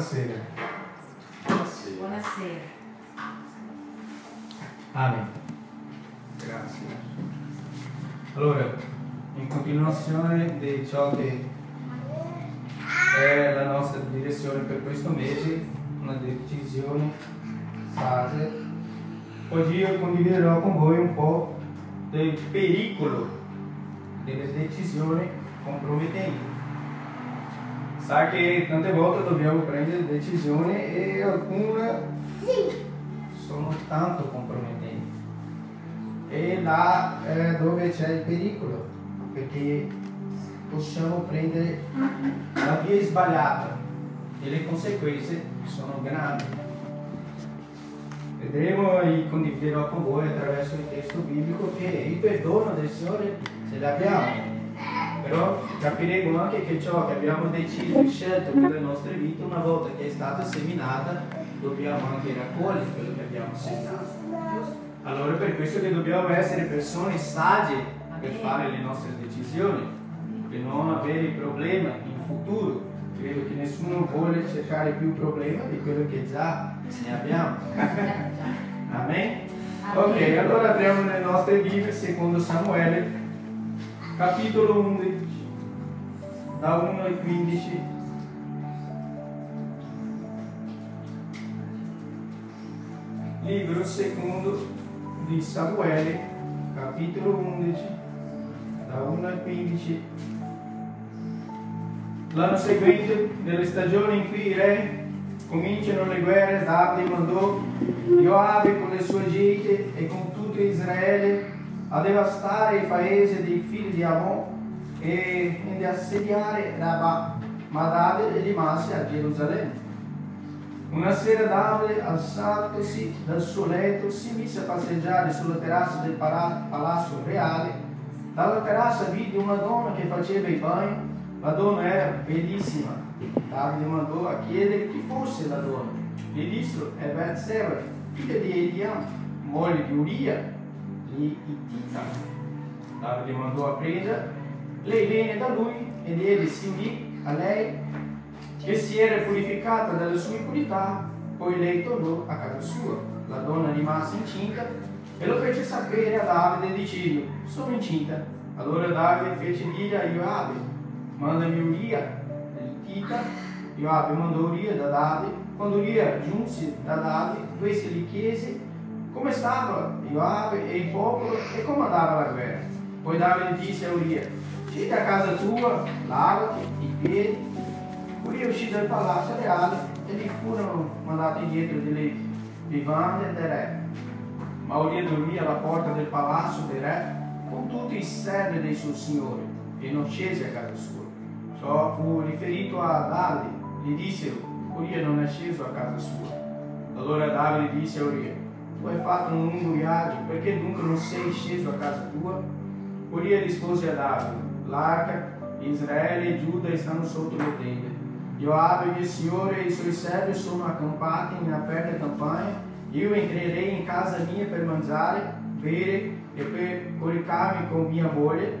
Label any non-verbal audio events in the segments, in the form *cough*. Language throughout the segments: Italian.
Buonasera. Buonasera. Buonasera. Amen. Grazie. Allora, in continuazione di ciò che è la nostra direzione per questo mese, una decisione, fase, oggi io condividerò con voi un po' del pericolo delle decisioni compromettenti. Sa che tante volte dobbiamo prendere decisioni e alcune sono tanto compromettenti. E là è dove c'è il pericolo, perché possiamo prendere la via sbagliata e le conseguenze sono grandi. Vedremo e condividerò con voi attraverso il testo biblico che il perdono del Signore ce l'abbiamo. Però capiremo anche che ciò che abbiamo deciso e scelto per le nostre vite, una volta che è stata seminata, dobbiamo anche raccogliere quello che abbiamo seminato. Allora per questo che dobbiamo essere persone sagge per fare le nostre decisioni, per non avere problemi in futuro. Credo che nessuno vuole cercare più problemi di quello che già ne abbiamo. *laughs* Amen? Ok, allora apriamo le nostre Bibbie secondo Samuele, capitolo 11, da 1 al 15. Libro secondo di Samuele, capitolo 11, da 1 al 15. L'anno seguente, nelle stagioni in cui i re cominciano le guerre, Davide mandò Joabe con le sue gite e con tutto Israele a devastare il paese dei figli di Amon e ad assediare Rabà, ma Davide rimase a Gerusalemme. Una sera Davide, alzatosi dal suo letto, si mise a passeggiare sulla terrazza del palazzo reale. Dalla terrazza vide una donna che faceva i bagni. La donna era bellissima. Davide mandò a chiedere chi fosse la donna. Gli dissero, è Betseba, figlia di Eliam, moglie di Uria, di Ittita. Davide mandò a prendere. Lei venne da lui ed egli si a lei che si era purificata dalle sue impurità, poi lei tornò a casa sua. La donna rimase incinta e lo fece sapere a Davide dicendo, sono incinta. Allora Davide fece dire a Joabe, mandami Uria, Tita. Joabe mandò Uria da Davide. Quando Uria giunse da Davide, questo gli chiese come stava Joabe e il popolo e come andava la guerra. Poi Davide disse a Uria, scendi a casa tua, lavati i piedi Uria uscì dal palazzo reale e gli furono mandati dietro delle vivande del re. Ma Uria dormì alla porta del palazzo del re con tutti i servi dei suoi signori e non scese a casa sua. Ciò fu riferito a Davide. Gli dissero, Uria non è sceso a casa sua. Allora Davide disse a Uria, tu hai fatto un lungo viaggio, perché dunque non sei sceso a casa tua? Uria rispose a Davide, l'arca, Israele e Giuda stanno sotto le tende Joabe, mio signore, e i suoi servi sono accampati in aperta campagna. Io entrerei in casa mia per mangiare, bere e per coricarmi con mia moglie.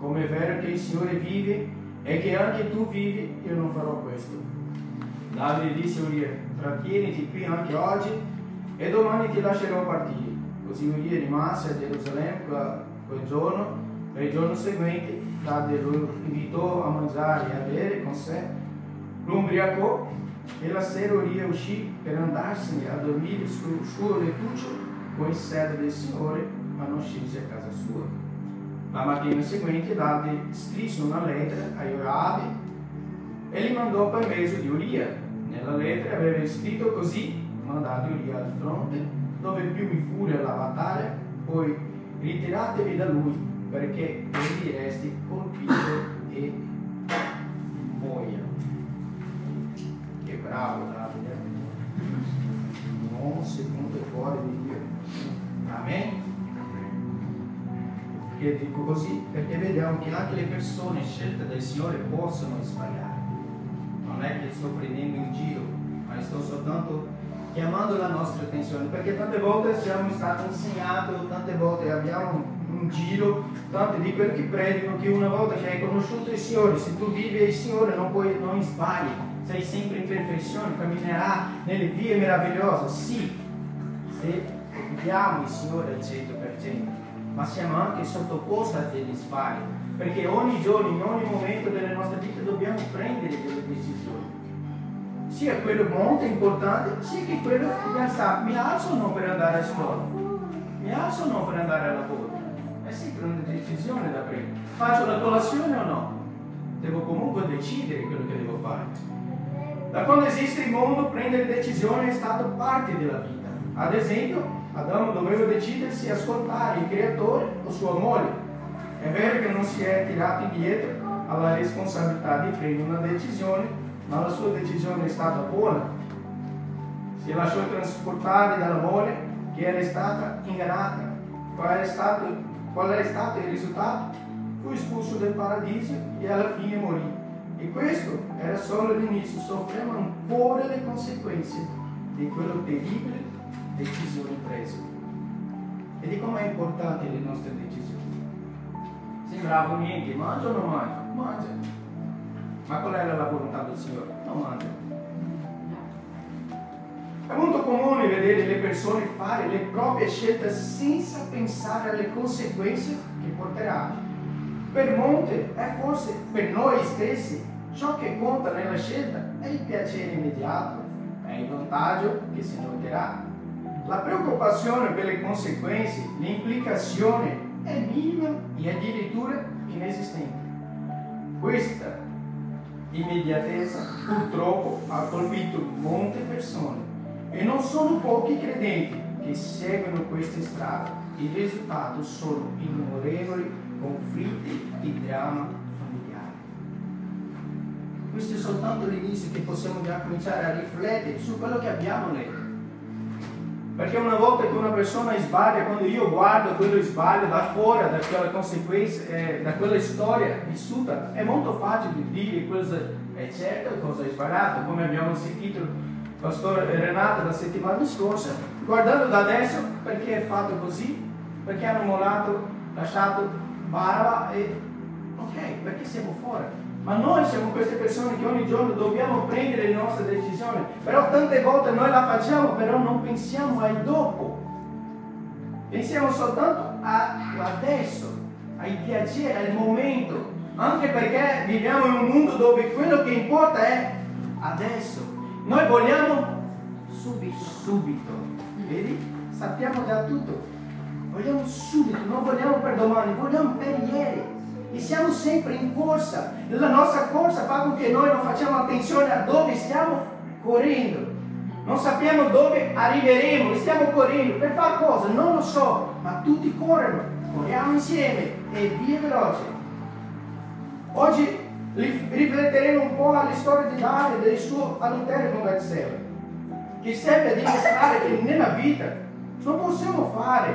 Come è vero che il Signore vive e che anche tu vivi, io non farò questo. Davide disse a Uria, trattieniti qui anche oggi e domani ti lascerò partire. Così Uria rimase a Gerusalemme quel giorno e il giorno seguente Davide lo invitò a mangiare e a bere con sé lo ubriacò e la sera Uria uscì per andarsene a dormire sul suo lettuccio con il servo del Signore, ma non scese a casa sua. La mattina seguente Davide scrisse una lettera a Joabe e gli mandò per mezzo di Uria. Nella lettera aveva scritto così, mandate Uria al fronte, dove più mi furia la battaglia, poi ritiratevi da lui, perché egli resti colpito e muoia bravo Davide, un uomo secondo il cuore di Dio. Amen. Che dico così perché vediamo che anche le persone scelte dal Signore possono sbagliare. Non è che sto prendendo in giro, ma sto soltanto chiamando la nostra attenzione, perché tante volte siamo stati insegnati, tante volte abbiamo un giro, tante di quelli che predicano che una volta che hai conosciuto il Signore, se tu vivi il Signore non, puoi, non sbagli sei sempre in perfezione, camminerà nelle vie meravigliose. Sì, se obbediamo il Signore al 100%, ma siamo anche sottoposti a degli sbagli, perché ogni giorno, in ogni momento della nostra vita dobbiamo prendere delle decisioni. Sia quello molto importante, sia che quello di alzare. Mi alzo o no per andare a scuola? Mi alzo o no per andare a lavoro? È sempre una decisione da prendere. Faccio la colazione o no? Devo comunque decidere quello che devo fare. Da quando esiste il mondo, prendere decisioni è stato parte della vita. Ad esempio, Adamo doveva decidersi ascoltare il creatore o sua moglie. È vero che non si è tirato indietro alla responsabilità di prendere una decisione, ma la sua decisione è stata buona. Si lasciò trasportare dalla moglie che era stata ingannata. Qual è stato, qual è stato il risultato? Fu espulso dal paradiso e alla fine morì. E questo era solo l'inizio, soffriamo ancora le conseguenze di quello terribile decisioni prese. E di com'è importante le nostre decisioni. Sembrava niente, mangia o non mangia? Mangia. Ma qual era la volontà del Signore? Non mangia. È molto comune vedere le persone fare le proprie scelte senza pensare alle conseguenze che porterà. Per molte è forse per noi stessi ciò che conta nella scelta è il piacere immediato, è il vantaggio che si noterà. La preoccupazione per le conseguenze, l'implicazione è minima e addirittura inesistente. Questa immediatezza purtroppo ha colpito molte persone e non sono pochi credenti che seguono queste strade. Il risultato sono innumerevoli conflitti e dramma familiare. Questo è soltanto l'inizio che possiamo già cominciare a riflettere su quello che abbiamo letto. Perché una volta che una persona sbaglia, quando io guardo quello sbaglio da fuori, da quella conseguenza, eh, da quella storia vissuta, è molto facile dire cosa è certo e cosa è sbagliato, come abbiamo sentito pastore Renato la settimana scorsa, guardando da adesso perché è fatto così, perché hanno mollato, lasciato Baraba e ok, perché siamo fuori. Ma noi siamo queste persone che ogni giorno dobbiamo prendere le nostre decisioni, però tante volte noi la facciamo, però non pensiamo al dopo. Pensiamo soltanto a adesso, ai piaceri, al momento, anche perché viviamo in un mondo dove quello che importa è adesso. Noi vogliamo subito. Vedi? Sappiamo già tutto. Vogliamo subito, non vogliamo per domani, vogliamo per ieri e siamo sempre in corsa. La nostra corsa fa con che noi non facciamo attenzione a dove stiamo correndo. Non sappiamo dove arriveremo, stiamo correndo. Per fare cosa? Non lo so, ma tutti corrono. Corriamo insieme e via veloce. Oggi rifletteremo un po' alle storie di Davide e del suo adulterio con Batseba, che serve a dimostrare che nella vita non possiamo fare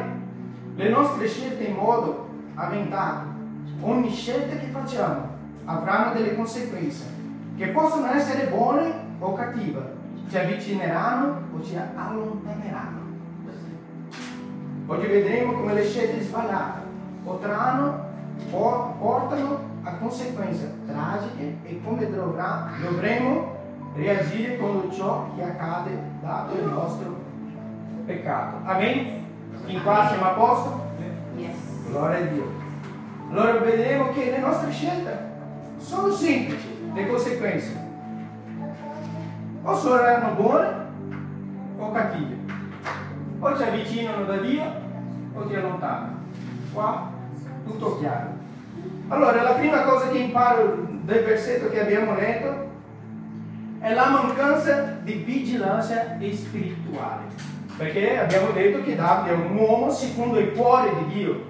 le nostre scelte in modo avventato ogni scelta che facciamo avranno delle conseguenze che possono essere buone o cattive, ci avvicineranno o ci allontaneranno. Oggi vedremo come le scelte sbagliate potranno portano a conseguenze tragiche e come dovrà, dovremo reagire con ciò che accade dato il nostro peccato. Amen? Fin qua siamo a posto? Yes. Gloria a Dio. Allora vedremo che le nostre scelte sono semplici, le conseguenze. O saranno buone o cattive. O ci avvicinano da Dio o ti allontanano. Qua tutto chiaro. Allora la prima cosa che imparo del versetto che abbiamo letto è la mancanza di vigilanza spirituale. Perché abbiamo detto che Davide è un uomo secondo il cuore di Dio.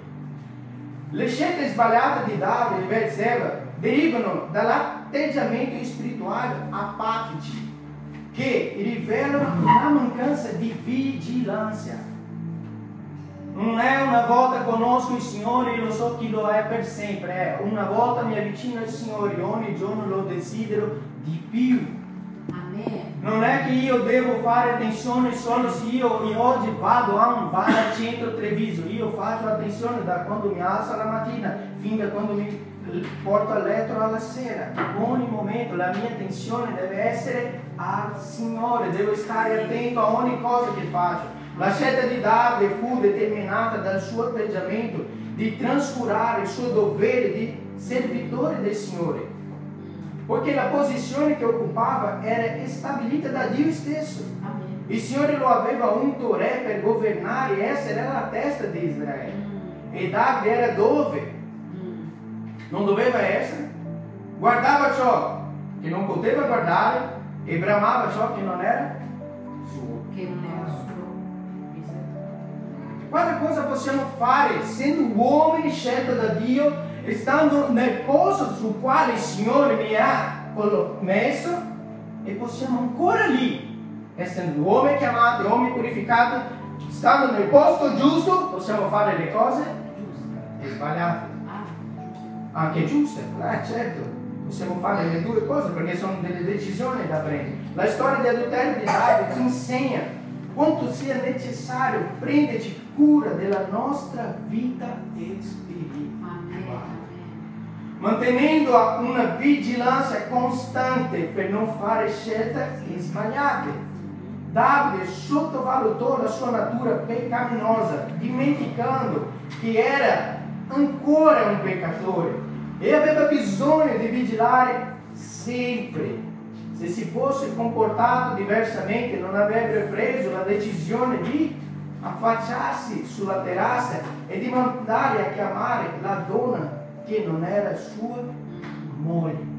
Le scelte sbagliate di Davide e Berseba derivano dall'atteggiamento spirituale apatici che rivelano la mancanza di vigilanza. Non è una volta conosco il Signore e lo so chi lo è per sempre, è una volta mi avvicino al Signore, ogni giorno lo desidero di più. Non è che io devo fare attenzione solo se io, io oggi vado a un bar al centro Treviso, io faccio attenzione da quando mi alzo la mattina fino a quando mi porto a letto alla sera. Ogni momento la mia attenzione deve essere al Signore, devo stare attento a ogni cosa che faccio. La scelta di Davide fu determinata dal suo atteggiamento di trascurare il suo dovere di servitore del Signore, poiché la posizione che occupava era stabilita da Dio stesso. Il Signore lo aveva unto re per governare e essere la testa di Israele. E Davide era dove? Non doveva essere. Guardava ciò che non poteva guardare e bramava ciò che non era suo. Che non era suo. Guarda cosa possiamo fare essendo uomini scelto da Dio e stando nel posto sul quale il Signore mi ha messo e possiamo ancora lì essendo uomini chiamati, uomini purificati, stando nel posto giusto, possiamo fare le cose giuste e sbagliate. Anche giuste, eh, certo, possiamo fare le due cose perché sono delle decisioni da prendere. La storia di adulterio di Davide ci insegna quanto sia necessario prenderci cura della nostra vita spirituale, mantenendo una vigilanza costante per non fare scelte sbagliate. Davide sottovalutò la sua natura peccaminosa, dimenticando che era ancora un peccatore e aveva bisogno di vigilare sempre. Se si fosse comportato diversamente, non avrebbe preso la decisione di affacciarsi sulla terrazza e di mandare a chiamare la donna che non era sua moglie.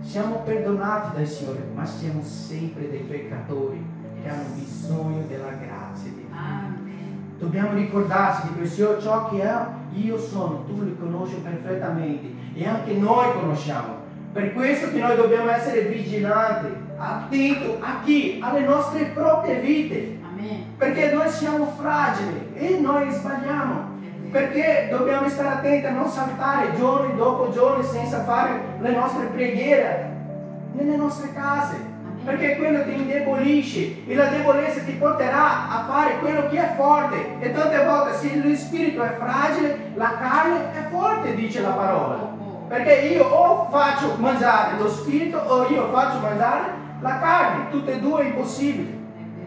Siamo perdonati dal Signore, ma siamo sempre dei peccatori che hanno bisogno della grazia di Dio. Dobbiamo ricordarci di questo, ciò che io sono, tu li conosci perfettamente e anche noi conosciamo. Per questo che noi dobbiamo essere vigilanti, attenti a chi? Alle nostre proprie vite. Amen. Perché noi siamo fragili e noi sbagliamo. Perché dobbiamo stare attenti a non saltare giorni dopo giorni senza fare le nostre preghiere nelle nostre case perché quello ti indebolisce e la debolezza ti porterà a fare quello che è forte. E tante volte se lo spirito è fragile, la carne è forte, dice la parola. Perché io o faccio mangiare lo spirito o io faccio mangiare la carne, tutte e due è impossibile.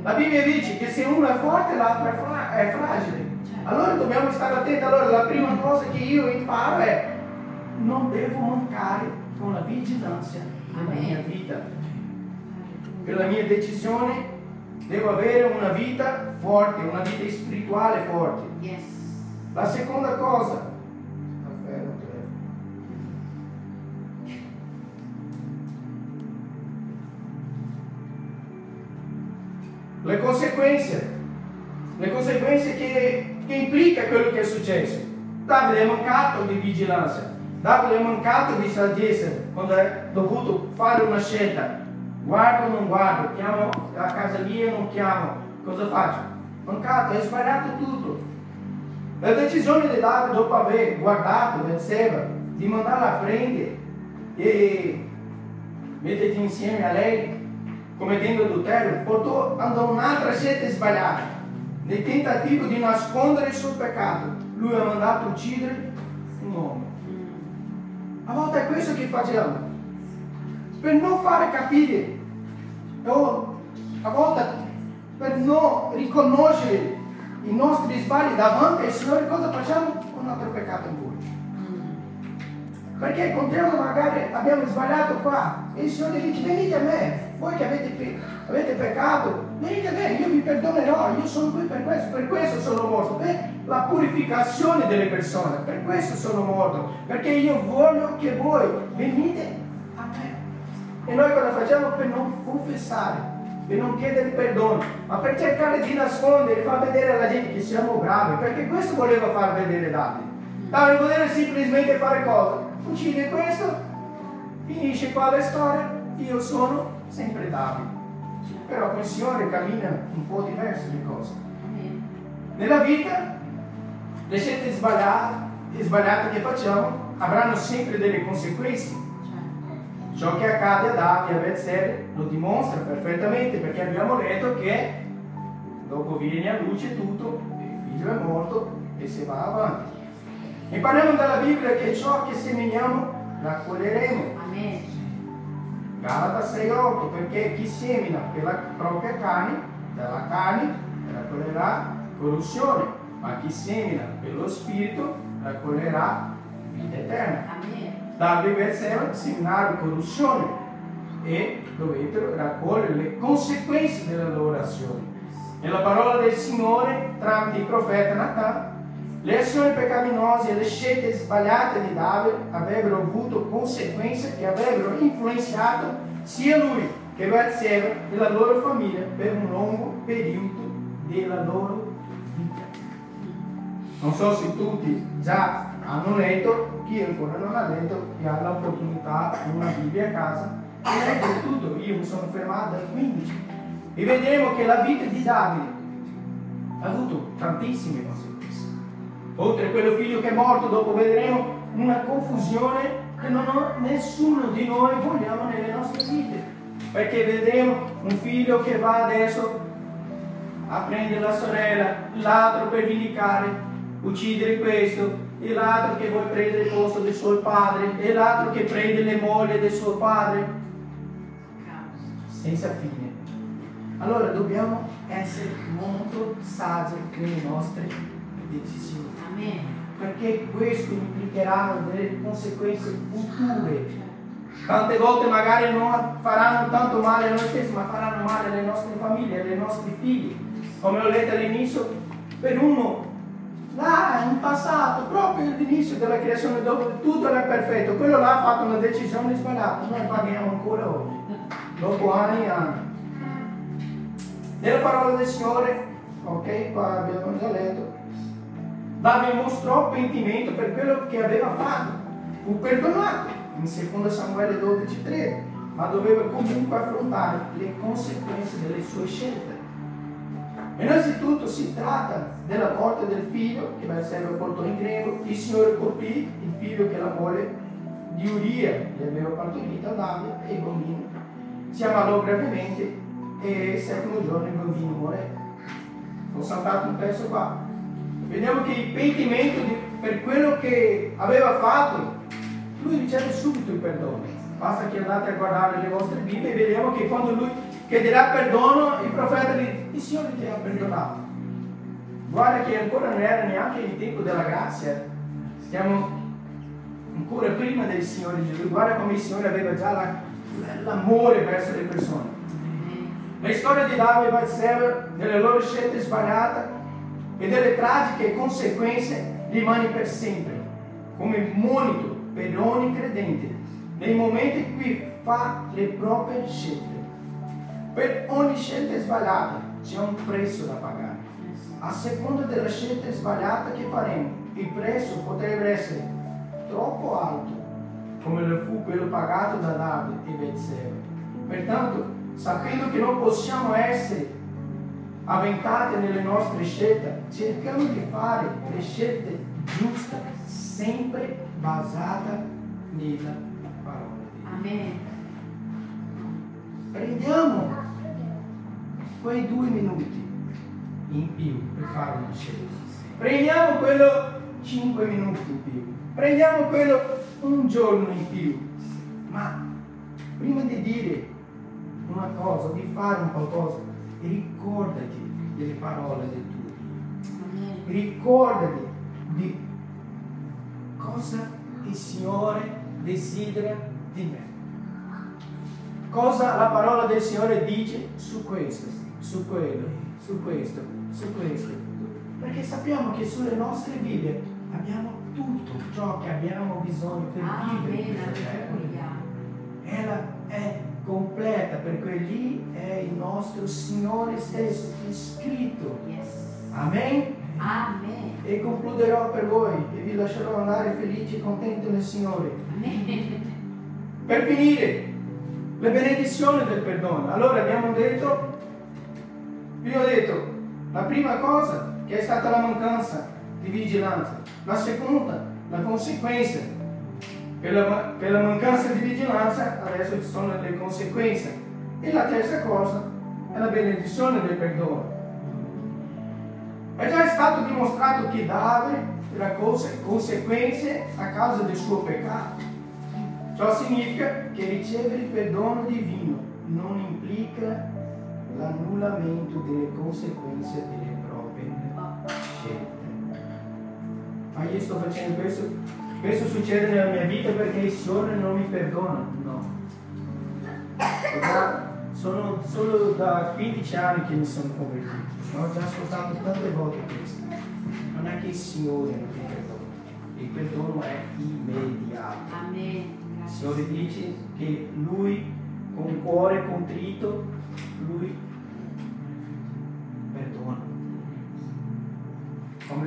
La Bibbia dice che se uno è forte l'altro è, fra- è fragile. Allora dobbiamo stare attenti. Allora la prima cosa che io imparo è non devo mancare con la vigilanza nella mia vita per la mia decisione devo avere una vita forte, una vita spirituale forte. Yes. La seconda cosa, le conseguenze, le conseguenze che, che implica quello che è successo. Davide è mancato di vigilanza, Davide è mancato di saggezza quando ha dovuto fare una scelta guardo o non guardo, chiamo a casa mia o non chiamo, cosa faccio? Mancato, hai sbagliato tutto. La decisione di Davide dopo aver guardato Betseba, di mandarla a prendere e metterti insieme a lei commettendo adulterio, portò ad un'altra scelta sbagliata. Nel tentativo di nascondere il suo peccato, lui ha mandato uccidere un uomo. A volte è questo che facciamo. Per non fare capire o a volte per non riconoscere i nostri sbagli davanti al Signore, cosa facciamo? Un altro peccato in voi. Perché contiamo magari abbiamo sbagliato qua e il Signore dice venite a me, voi che avete, avete peccato, venite a me, io vi perdonerò, io sono qui per questo, per questo sono morto, per la purificazione delle persone, per questo sono morto, perché io voglio che voi venite e noi cosa facciamo per non confessare, per non chiedere perdono, ma per cercare di nascondere, far vedere alla gente che siamo bravi, perché questo voleva far vedere Davide. Davide voleva semplicemente fare cosa? Uccide questo, finisce qua la storia, io sono sempre Davide. Però con il Signore cammina un po' diverso le cose. Nella vita le scelte sbagliate, sbagliate che facciamo avranno sempre delle conseguenze Ciò che accade a Davide e a Bezzebe lo dimostra perfettamente perché abbiamo letto che dopo viene a luce tutto, il figlio è morto e si va avanti. Impariamo dalla Bibbia che ciò che seminiamo raccoglieremo. Galata 6,8 perché chi semina per la propria carne, dalla carne raccoglierà corruzione, ma chi semina per lo spirito raccoglierà vita eterna. Davide e Berseba seminarono corruzione e dovettero raccogliere le conseguenze delle loro azioni. Nella parola del Signore, tramite il profeta Nathan, le azioni peccaminose e le scelte sbagliate di Davide avrebbero avuto conseguenze che avrebbero influenzato sia lui che Berseba e la loro famiglia per un lungo periodo della loro vita. Non so se tutti già hanno letto, chi ancora non ha letto, che ha l'opportunità di una Bibbia a casa, e legge tutto. Io mi sono fermato al 15 e vedremo che la vita di Davide ha avuto tantissime conseguenze. Oltre a quello figlio che è morto, dopo vedremo una confusione che non nessuno di noi vogliamo nelle nostre vite. Perché vedremo un figlio che va adesso a prendere la sorella, l'altro per vendicare, uccidere questo, e l'altro che vuole prendere il posto del suo padre, e l'altro che prende le mogli del suo padre, senza fine. Allora dobbiamo essere molto saggi nelle nostre decisioni, perché questo implicherà delle conseguenze future. Tante volte magari non faranno tanto male a noi stessi, ma faranno male alle nostre famiglie, ai nostri figli. Come ho letto all'inizio, per uno là in passato, proprio all'inizio della creazione, dove tutto era perfetto, quello là ha fatto una decisione sbagliata, noi paghiamo ancora oggi, dopo anni e anni. Nella parola del Signore, ok, qua abbiamo già letto, Davide mostrò pentimento per quello che aveva fatto, fu perdonato in 2 Samuele 12,3, ma doveva comunque affrontare le conseguenze delle sue scelte. Innanzitutto si tratta della morte del figlio che Berseba portò in grembo, il Signore colpì il figlio che la moglie di Uria gli aveva partorito a Davide e il bambino si ammalò gravemente e il settimo giorno il bambino morì. Ho saltato un pezzo qua. Vediamo che il pentimento di- per quello che aveva fatto, lui riceve subito il perdono. Basta che andate a guardare le vostre Bibbie e vediamo che quando lui chiederà perdono, il profeta gli dice, il Signore ti ha perdonato. Guarda che ancora non era neanche il tempo della grazia, stiamo ancora prima del Signore Gesù. Guarda come il Signore aveva già la- l'amore verso le persone. La storia di Davide e Batseba, delle loro scelte sbagliate e delle tragiche conseguenze rimane per sempre come monito per ogni credente nei momenti in cui fa le proprie scelte. Per ogni scelta sbagliata c'è un prezzo da pagare. A seconda della scelta sbagliata che faremo, il prezzo potrebbe essere troppo alto, come lo fu quello pagato da Davide e Betseba. Pertanto, sapendo che non possiamo essere avventati nelle nostre scelte, cerchiamo di fare le scelte giuste, sempre basate nella parola di Dio. Amen. Prendiamo quei due minuti in più per fare una scelta. Prendiamo quello 5 minuti in più. Prendiamo quello un giorno in più. Ma prima di dire una cosa, di fare un qualcosa, ricordati delle parole del tuo Dio. Ricordati di cosa il Signore desidera di me. Cosa la parola del Signore dice su questo, su quello, su questo, su questo. Perché sappiamo che sulle nostre Bibbie abbiamo tutto ciò che abbiamo bisogno per vivere Amen. questa terra. Alleluia. Ella è completa perché lì è il nostro Signore stesso iscritto. Yes. Amen. Amen. E concluderò per voi e vi lascerò andare felici e contenti nel Signore. Amen. Per finire, le benedizioni del perdono. Allora abbiamo detto, vi ho detto, la prima cosa che è stata la mancanza di vigilanza, la seconda, la conseguenza. Per la, per la mancanza di vigilanza adesso ci sono le conseguenze. E la terza cosa è la benedizione del perdono. È già stato dimostrato che Davide era cose, conseguenze a causa del suo peccato. Ciò significa che ricevere il perdono divino non implica l'annullamento delle conseguenze delle proprie scelte. Ma io sto facendo questo, questo succede nella mia vita perché il Signore non mi perdona. No. sono solo da 15 anni che mi sono convertito. Ho già ascoltato tante volte questo. Non è che il Signore non ti perdona, il perdono è immediato. Amen. Il Signore dice che Lui con cuore contrito, Lui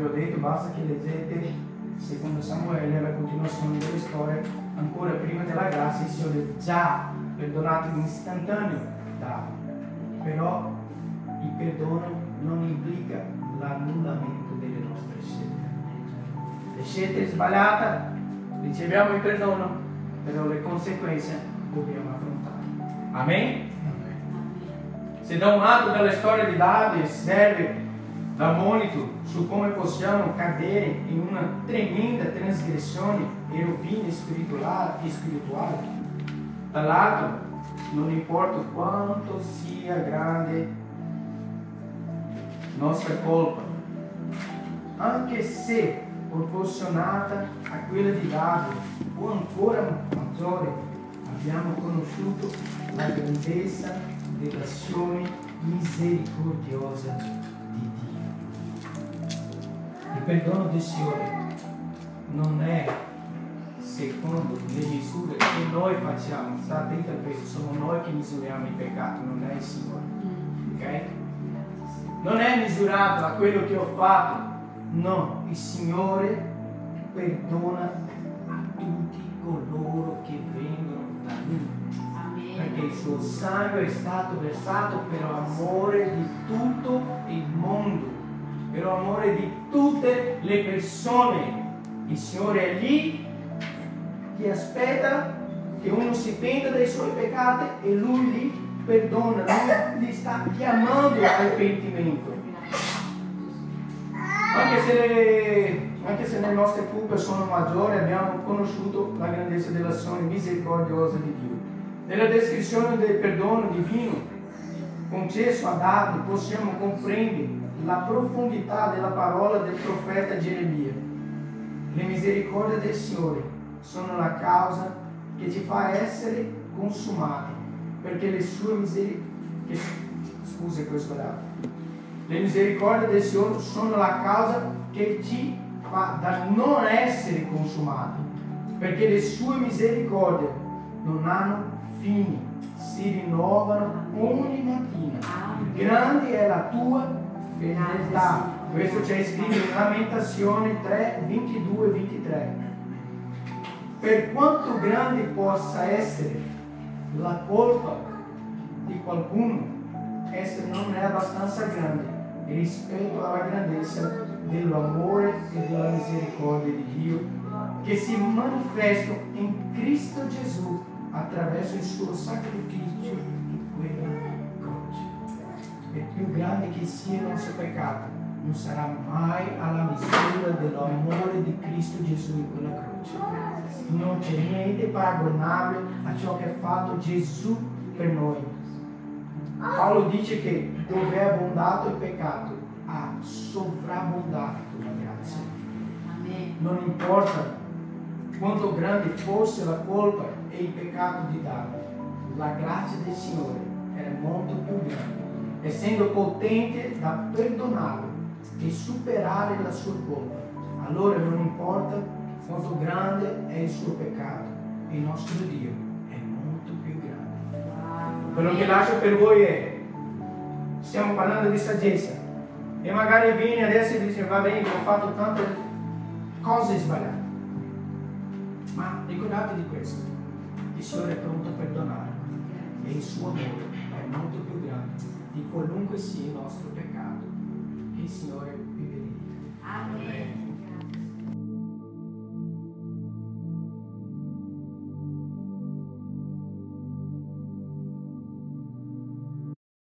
vi ho detto, basta che leggete secondo Samuele la continuazione delle storie, ancora prima della grazia il Signore già perdonato in istantaneo dava. Però il perdono non implica l'annullamento delle nostre scelte. Le scelte sbagliate riceviamo il perdono, però le conseguenze dobbiamo affrontare. Amen? Se da un lato della storia di Davide serve da monito su come possiamo cadere in una tremenda trasgressione e rovine spirituali, spirituali, dall'altro non importa quanto sia grande nostra colpa, anche se proporzionata a quella di Davide o ancora maggiore, abbiamo conosciuto la grandezza dell'azione misericordiosa di Dio. Il perdono del Signore non è secondo le misure che noi facciamo, sta attento a questo, sono noi che misuriamo il peccato, non è il Signore. Ok? Non è misurato a quello che ho fatto, no, il Signore perdona a tutti coloro che vengono da Lui. Perché il suo sangue è stato versato per amore di tutto il mondo, per amore di tutte le persone. Il Signore è lì che aspetta che uno si penta dei suoi peccati e lui li perdona, lui li sta chiamando al pentimento. Anche se, anche se le nostre colpe sono maggiori, abbiamo conosciuto la grandezza dell'azione misericordiosa di Dio. Nella descrizione del perdono divino concesso a Davide possiamo comprendere la profondità della parola del profeta Geremia. Le misericordie del Signore sono la causa che ci fa essere consumati, perché le sue misericordie, scusa che ho sbagliato, le misericordie del Signore sono la causa che ci fa da non essere consumati, perché le sue misericordie non hanno fini, si rinnovano ogni mattina. Grande è la tua fedeltà. Questo c'è scritto in Lamentazione 3, 22 23. Per quanto grande possa essere la colpa di qualcuno, essa non è abbastanza grande rispetto alla grandezza dell'amore e della misericordia di Dio che si manifestano in Cristo Gesù attraverso il suo sacrificio. E più grande che sia il nostro peccato, non sarà mai alla misura dell'amore di Cristo Gesù in quella croce. Non c'è niente paragonabile a ciò che ha fatto Gesù per noi. Paolo dice che dove è abbondato il peccato, ha sovrabbondato la grazia. Non importa quanto grande fosse la colpa e il peccato di Davide, la grazia del Signore essendo potente da perdonare e superare la sua colpa. Allora non importa quanto grande è il suo peccato, il nostro Dio è molto più grande. Quello che lascio per voi è, stiamo parlando di saggezza, e magari vieni adesso e dici, va bene, ho fatto tante cose sbagliate. Ma ricordate di questo, il Signore è pronto a perdonare e il suo amore è molto più grande di qualunque sia il nostro peccato. Che il Signore vi benedica. Amen.